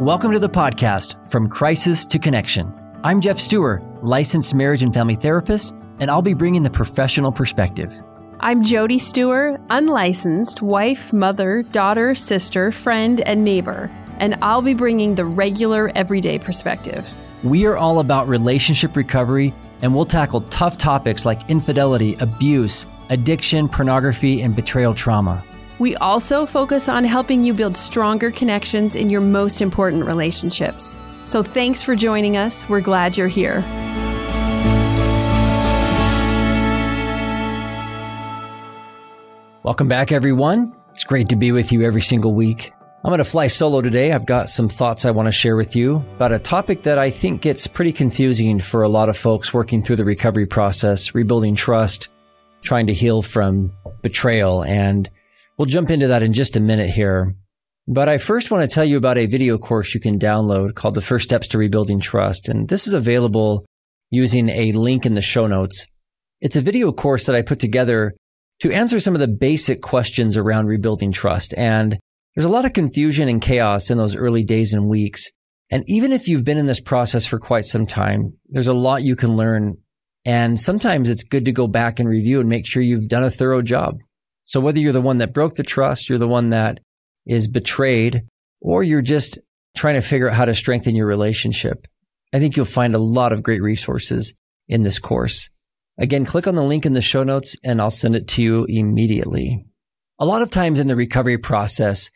Welcome to the podcast, From Crisis to Connection. I'm Geoff Steurer, licensed marriage and family therapist, and I'll be bringing the professional perspective. I'm Jody Steurer, unlicensed wife, mother, daughter, sister, friend, and neighbor, and I'll be bringing the regular, everyday perspective. We are all about relationship recovery, and we'll tackle tough topics like infidelity, abuse, addiction, pornography, and betrayal trauma. We also focus on helping you build stronger connections in your most important relationships. So thanks for joining us. We're glad you're here. Welcome back, everyone. It's great to be with you every single week. I'm going to fly solo today. I've got some thoughts I want to share with you about a topic that I think gets pretty confusing for a lot of folks working through the recovery process, rebuilding trust, trying to heal from betrayal, and We'll jump into that in just a minute here. But I first want to tell you about a video course you can download called The First Steps to Rebuilding Trust. And this is available using a link in the show notes. It's a video course that I put together to answer some of the basic questions around rebuilding trust. And there's a lot of confusion and chaos in those early days and weeks. And even if you've been in this process for quite some time, there's a lot you can learn. And sometimes it's good to go back and review and make sure you've done a thorough job. So whether you're the one that broke the trust, you're the one that is betrayed, or you're just trying to figure out how to strengthen your relationship, I think you'll find a lot of great resources in this course. Again, click on the link in the show notes and I'll send it to you immediately. A lot of times in the recovery process,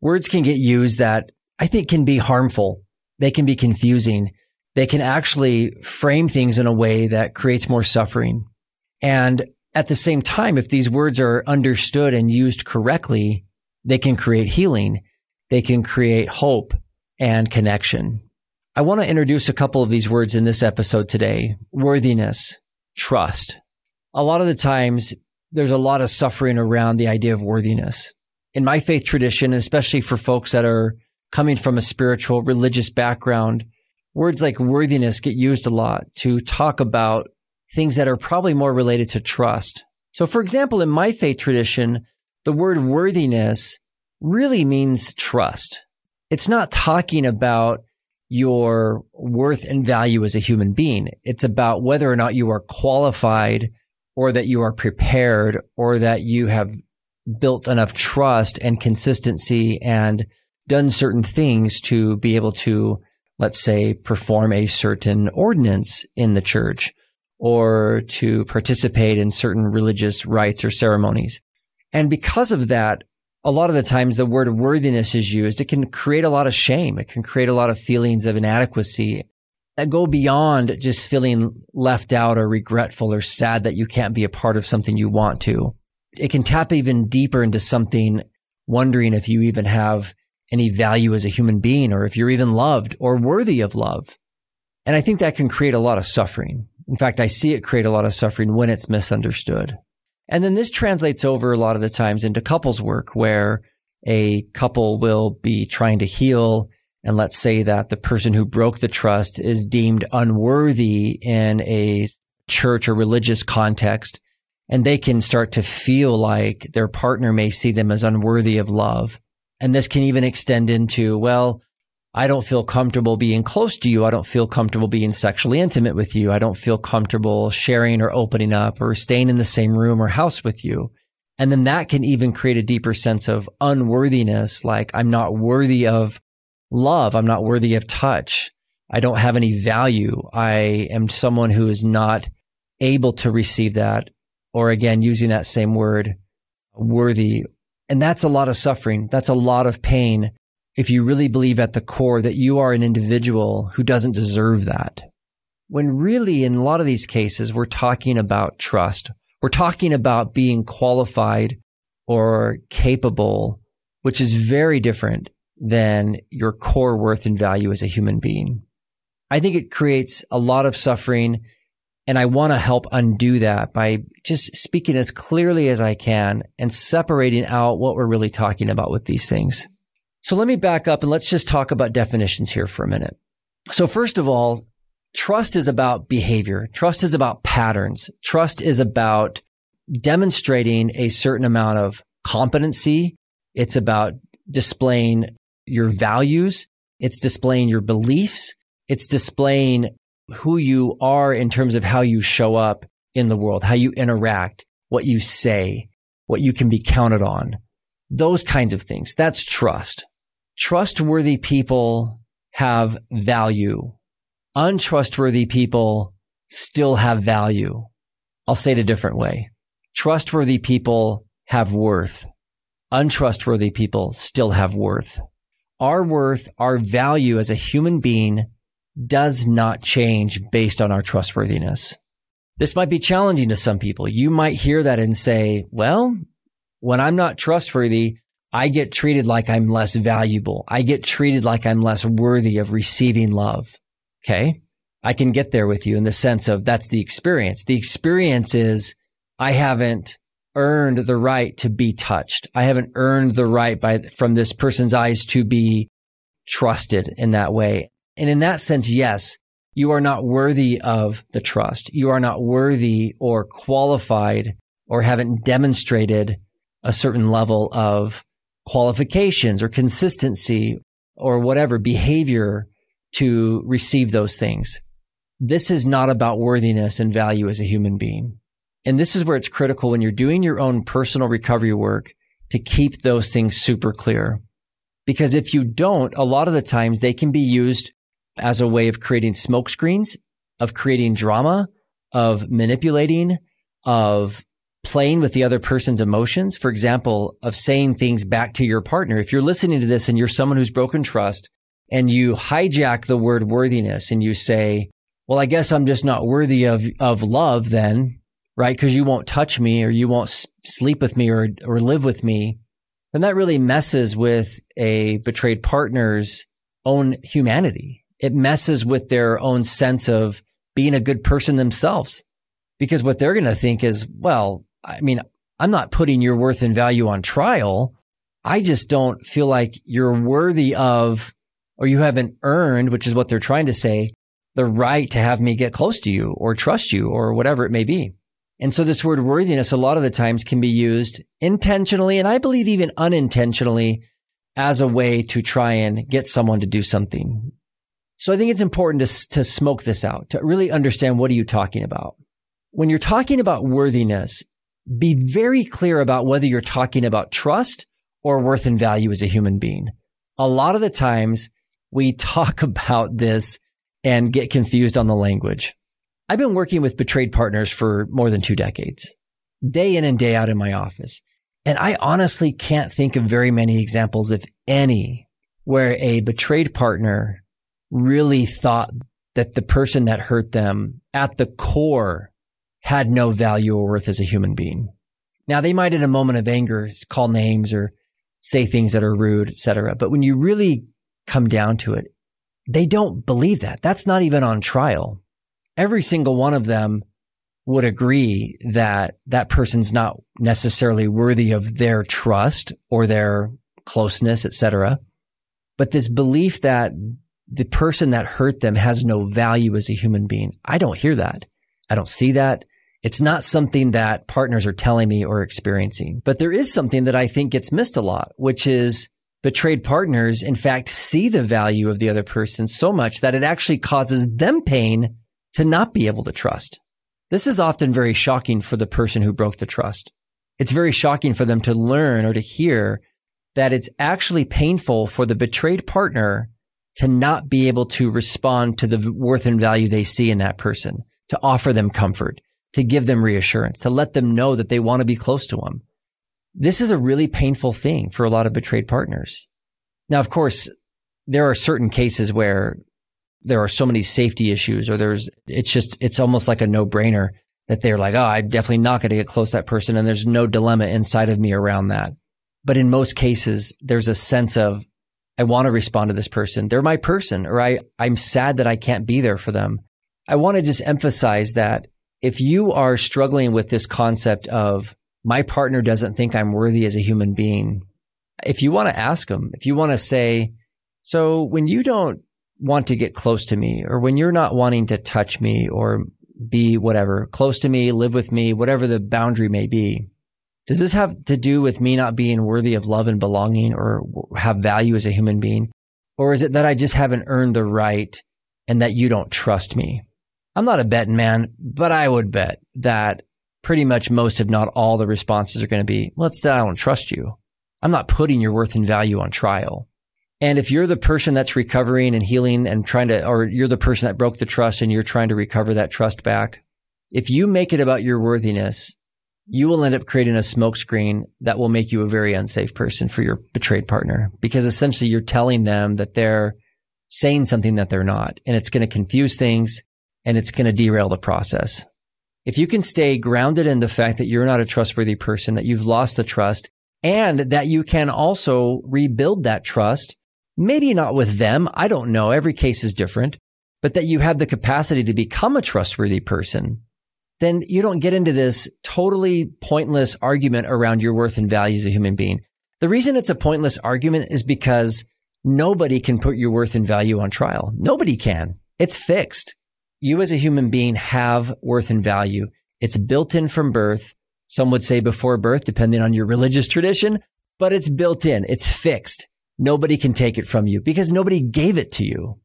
words can get used that I think can be harmful. They can be confusing. They can actually frame things in a way that creates more suffering. And at the same time, if these words are understood and used correctly, they can create healing. They can create hope and connection. I want to introduce a couple of these words in this episode today. Worthiness, trust. A lot of the times there's a lot of suffering around the idea of worthiness. In my faith tradition, especially for folks that are coming from a spiritual religious background, words like worthiness get used a lot to talk about things that are probably more related to trust. So, for example, in my faith tradition, the word worthiness really means trust. It's not talking about your worth and value as a human being. It's about whether or not you are qualified or that you are prepared or that you have built enough trust and consistency and done certain things to be able to, let's say, perform a certain ordinance in the church or to participate in certain religious rites or ceremonies. And because of that, a lot of the times the word worthiness is used. It can create a lot of shame. It can create a lot of feelings of inadequacy that go beyond just feeling left out or regretful or sad that you can't be a part of something you want to. It can tap even deeper into something, wondering if you even have any value as a human being or if you're even loved or worthy of love. And I think that can create a lot of suffering. In fact, I see it create a lot of suffering when it's misunderstood. And then this translates over a lot of the times into couples work where a couple will be trying to heal. And let's say that the person who broke the trust is deemed unworthy in a church or religious context. And they can start to feel like their partner may see them as unworthy of love. And this can even extend into, well, I don't feel comfortable being close to you. I don't feel comfortable being sexually intimate with you. I don't feel comfortable sharing or opening up or staying in the same room or house with you. And then that can even create a deeper sense of unworthiness. Like I'm not worthy of love. I'm not worthy of touch. I don't have any value. I am someone who is not able to receive that. Or again, using that same word, worthy. And that's a lot of suffering. That's a lot of pain if you really believe at the core that you are an individual who doesn't deserve that. When really, in a lot of these cases, we're talking about trust. We're talking about being qualified or capable, which is very different than your core worth and value as a human being. I think it creates a lot of suffering. And I want to help undo that by just speaking as clearly as I can and separating out what we're really talking about with these things. So let me back up and let's just talk about definitions here for a minute. So first of all, trust is about behavior. Trust is about patterns. Trust is about demonstrating a certain amount of competency. It's about displaying your values. It's displaying your beliefs. It's displaying who you are in terms of how you show up in the world, how you interact, what you say, what you can be counted on. Those kinds of things. That's trust. Trustworthy people have value. Untrustworthy people still have value. I'll say it a different way. Trustworthy people have worth. Untrustworthy people still have worth. Our worth, our value as a human being does not change based on our trustworthiness. This might be challenging to some people. You might hear that and say, well, when I'm not trustworthy, I get treated like I'm less valuable. I get treated like I'm less worthy of receiving love. Okay. I can get there with you in the sense of that's the experience. The experience is I haven't earned the right to be touched. I haven't earned the right by from this person's eyes to be trusted in that way. And in that sense, yes, you are not worthy of the trust. You are not worthy or qualified or haven't demonstrated a certain level of qualifications or consistency or whatever behavior to receive those things. This is not about worthiness and value as a human being. And this is where it's critical when you're doing your own personal recovery work to keep those things super clear. Because if you don't, a lot of the times they can be used as a way of creating smoke screens, of creating drama, of manipulating, of playing with the other person's emotions. For example, of saying things back to your partner. If you're listening to this and you're someone who's broken trust and you hijack the word worthiness and you say, well, I guess I'm just not worthy of, of love then, right? Cause you won't touch me or you won't sleep with me or, or live with me. Then that really messes with a betrayed partner's own humanity it messes with their own sense of being a good person themselves. Because what they're going to think is, well, I mean, I'm not putting your worth and value on trial. I just don't feel like you're worthy of, or you haven't earned, which is what they're trying to say, the right to have me get close to you or trust you or whatever it may be. And so this word worthiness a lot of the times can be used intentionally and I believe even unintentionally as a way to try and get someone to do something. So I think it's important to, to smoke this out, to really understand what are you talking about. When you're talking about worthiness, be very clear about whether you're talking about trust or worth and value as a human being. A lot of the times we talk about this and get confused on the language. I've been working with betrayed partners for more than two decades, day in and day out in my office. And I honestly can't think of very many examples, if any, where a betrayed partner really thought that the person that hurt them at the core had no value or worth as a human being. Now they might in a moment of anger call names or say things that are rude, etc. But when you really come down to it, they don't believe that. That's not even on trial. Every single one of them would agree that that person's not necessarily worthy of their trust or their closeness, etc. But this belief that the person that hurt them has no value as a human being. I don't hear that. I don't see that. It's not something that partners are telling me or experiencing. But there is something that I think gets missed a lot, which is betrayed partners, in fact, see the value of the other person so much that it actually causes them pain to not be able to trust. This is often very shocking for the person who broke the trust. It's very shocking for them to learn or to hear that it's actually painful for the betrayed partner to not be able to respond to the worth and value they see in that person, to offer them comfort, to give them reassurance, to let them know that they want to be close to them. This is a really painful thing for a lot of betrayed partners. Now, of course, there are certain cases where there are so many safety issues or there's, it's just, it's almost like a no brainer that they're like, oh, I'm definitely not going to get close to that person. And there's no dilemma inside of me around that. But in most cases, there's a sense of, I want to respond to this person. They're my person, or I, I'm sad that I can't be there for them. I want to just emphasize that if you are struggling with this concept of my partner doesn't think I'm worthy as a human being, if you want to ask them, if you want to say, so when you don't want to get close to me, or when you're not wanting to touch me or be whatever, close to me, live with me, whatever the boundary may be, does this have to do with me not being worthy of love and belonging or have value as a human being? Or is it that I just haven't earned the right and that you don't trust me? I'm not a betting man, but I would bet that pretty much most, if not all, the responses are going to be, well, it's that I don't trust you. I'm not putting your worth and value on trial. And if you're the person that's recovering and healing and trying to, or you're the person that broke the trust and you're trying to recover that trust back, if you make it about your worthiness, you will end up creating a smokescreen that will make you a very unsafe person for your betrayed partner because essentially you're telling them that they're saying something that they're not and it's going to confuse things and it's going to derail the process. If you can stay grounded in the fact that you're not a trustworthy person, that you've lost the trust and that you can also rebuild that trust, maybe not with them. I don't know. Every case is different, but that you have the capacity to become a trustworthy person then you don't get into this totally pointless argument around your worth and value as a human being. The reason it's a pointless argument is because nobody can put your worth and value on trial. Nobody can. It's fixed. You as a human being have worth and value. It's built in from birth. Some would say before birth, depending on your religious tradition, but it's built in. It's fixed. Nobody can take it from you because nobody gave it to you.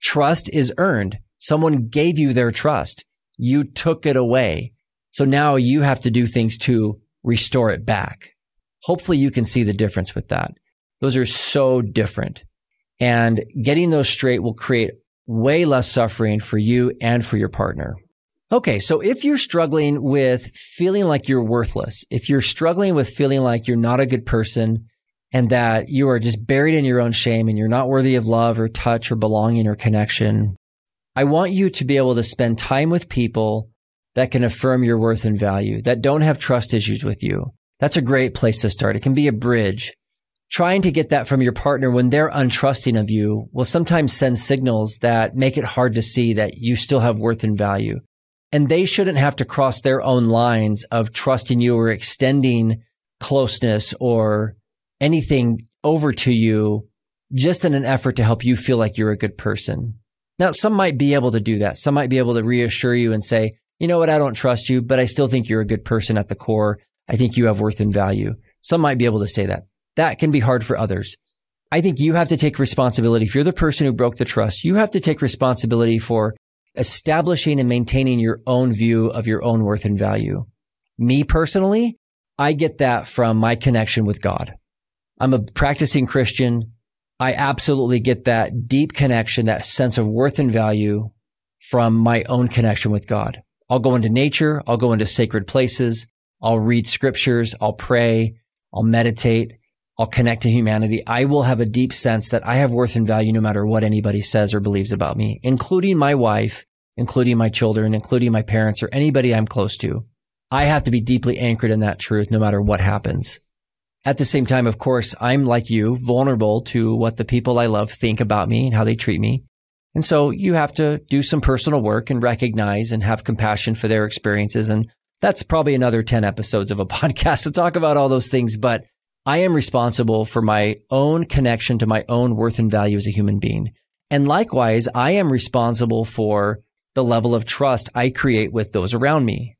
Trust is earned. Someone gave you their trust. You took it away. So now you have to do things to restore it back. Hopefully you can see the difference with that. Those are so different. And getting those straight will create way less suffering for you and for your partner. Okay. So if you're struggling with feeling like you're worthless, if you're struggling with feeling like you're not a good person and that you are just buried in your own shame and you're not worthy of love or touch or belonging or connection, I want you to be able to spend time with people that can affirm your worth and value, that don't have trust issues with you. That's a great place to start. It can be a bridge. Trying to get that from your partner when they're untrusting of you will sometimes send signals that make it hard to see that you still have worth and value. And they shouldn't have to cross their own lines of trusting you or extending closeness or anything over to you just in an effort to help you feel like you're a good person. Now, some might be able to do that. Some might be able to reassure you and say, you know what? I don't trust you, but I still think you're a good person at the core. I think you have worth and value. Some might be able to say that. That can be hard for others. I think you have to take responsibility. If you're the person who broke the trust, you have to take responsibility for establishing and maintaining your own view of your own worth and value. Me personally, I get that from my connection with God. I'm a practicing Christian. I absolutely get that deep connection, that sense of worth and value from my own connection with God. I'll go into nature. I'll go into sacred places. I'll read scriptures. I'll pray. I'll meditate. I'll connect to humanity. I will have a deep sense that I have worth and value no matter what anybody says or believes about me, including my wife, including my children, including my parents or anybody I'm close to. I have to be deeply anchored in that truth no matter what happens. At the same time, of course, I'm like you, vulnerable to what the people I love think about me and how they treat me. And so you have to do some personal work and recognize and have compassion for their experiences. And that's probably another 10 episodes of a podcast to talk about all those things. But I am responsible for my own connection to my own worth and value as a human being. And likewise, I am responsible for the level of trust I create with those around me.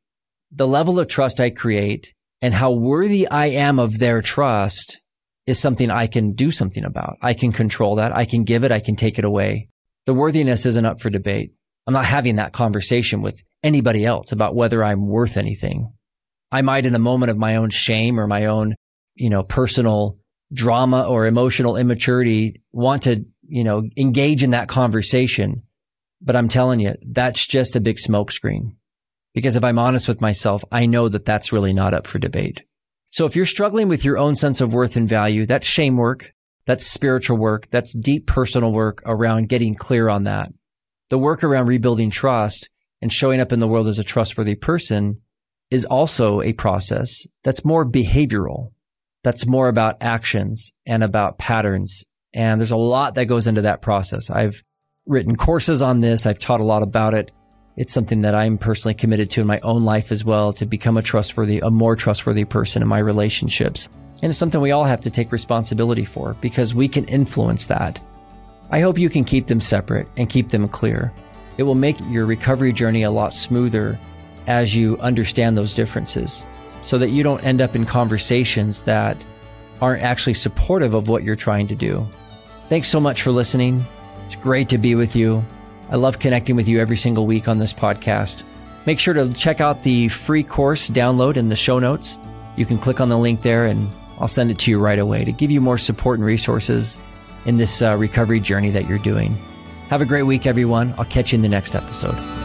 The level of trust I create and how worthy I am of their trust is something I can do something about. I can control that. I can give it. I can take it away. The worthiness isn't up for debate. I'm not having that conversation with anybody else about whether I'm worth anything. I might in a moment of my own shame or my own, you know, personal drama or emotional immaturity want to, you know, engage in that conversation. But I'm telling you, that's just a big smokescreen. Because if I'm honest with myself, I know that that's really not up for debate. So if you're struggling with your own sense of worth and value, that's shame work. That's spiritual work. That's deep personal work around getting clear on that. The work around rebuilding trust and showing up in the world as a trustworthy person is also a process that's more behavioral. That's more about actions and about patterns. And there's a lot that goes into that process. I've written courses on this. I've taught a lot about it. It's something that I'm personally committed to in my own life as well to become a trustworthy, a more trustworthy person in my relationships. And it's something we all have to take responsibility for because we can influence that. I hope you can keep them separate and keep them clear. It will make your recovery journey a lot smoother as you understand those differences so that you don't end up in conversations that aren't actually supportive of what you're trying to do. Thanks so much for listening. It's great to be with you. I love connecting with you every single week on this podcast. Make sure to check out the free course download in the show notes. You can click on the link there and I'll send it to you right away to give you more support and resources in this uh, recovery journey that you're doing. Have a great week, everyone. I'll catch you in the next episode.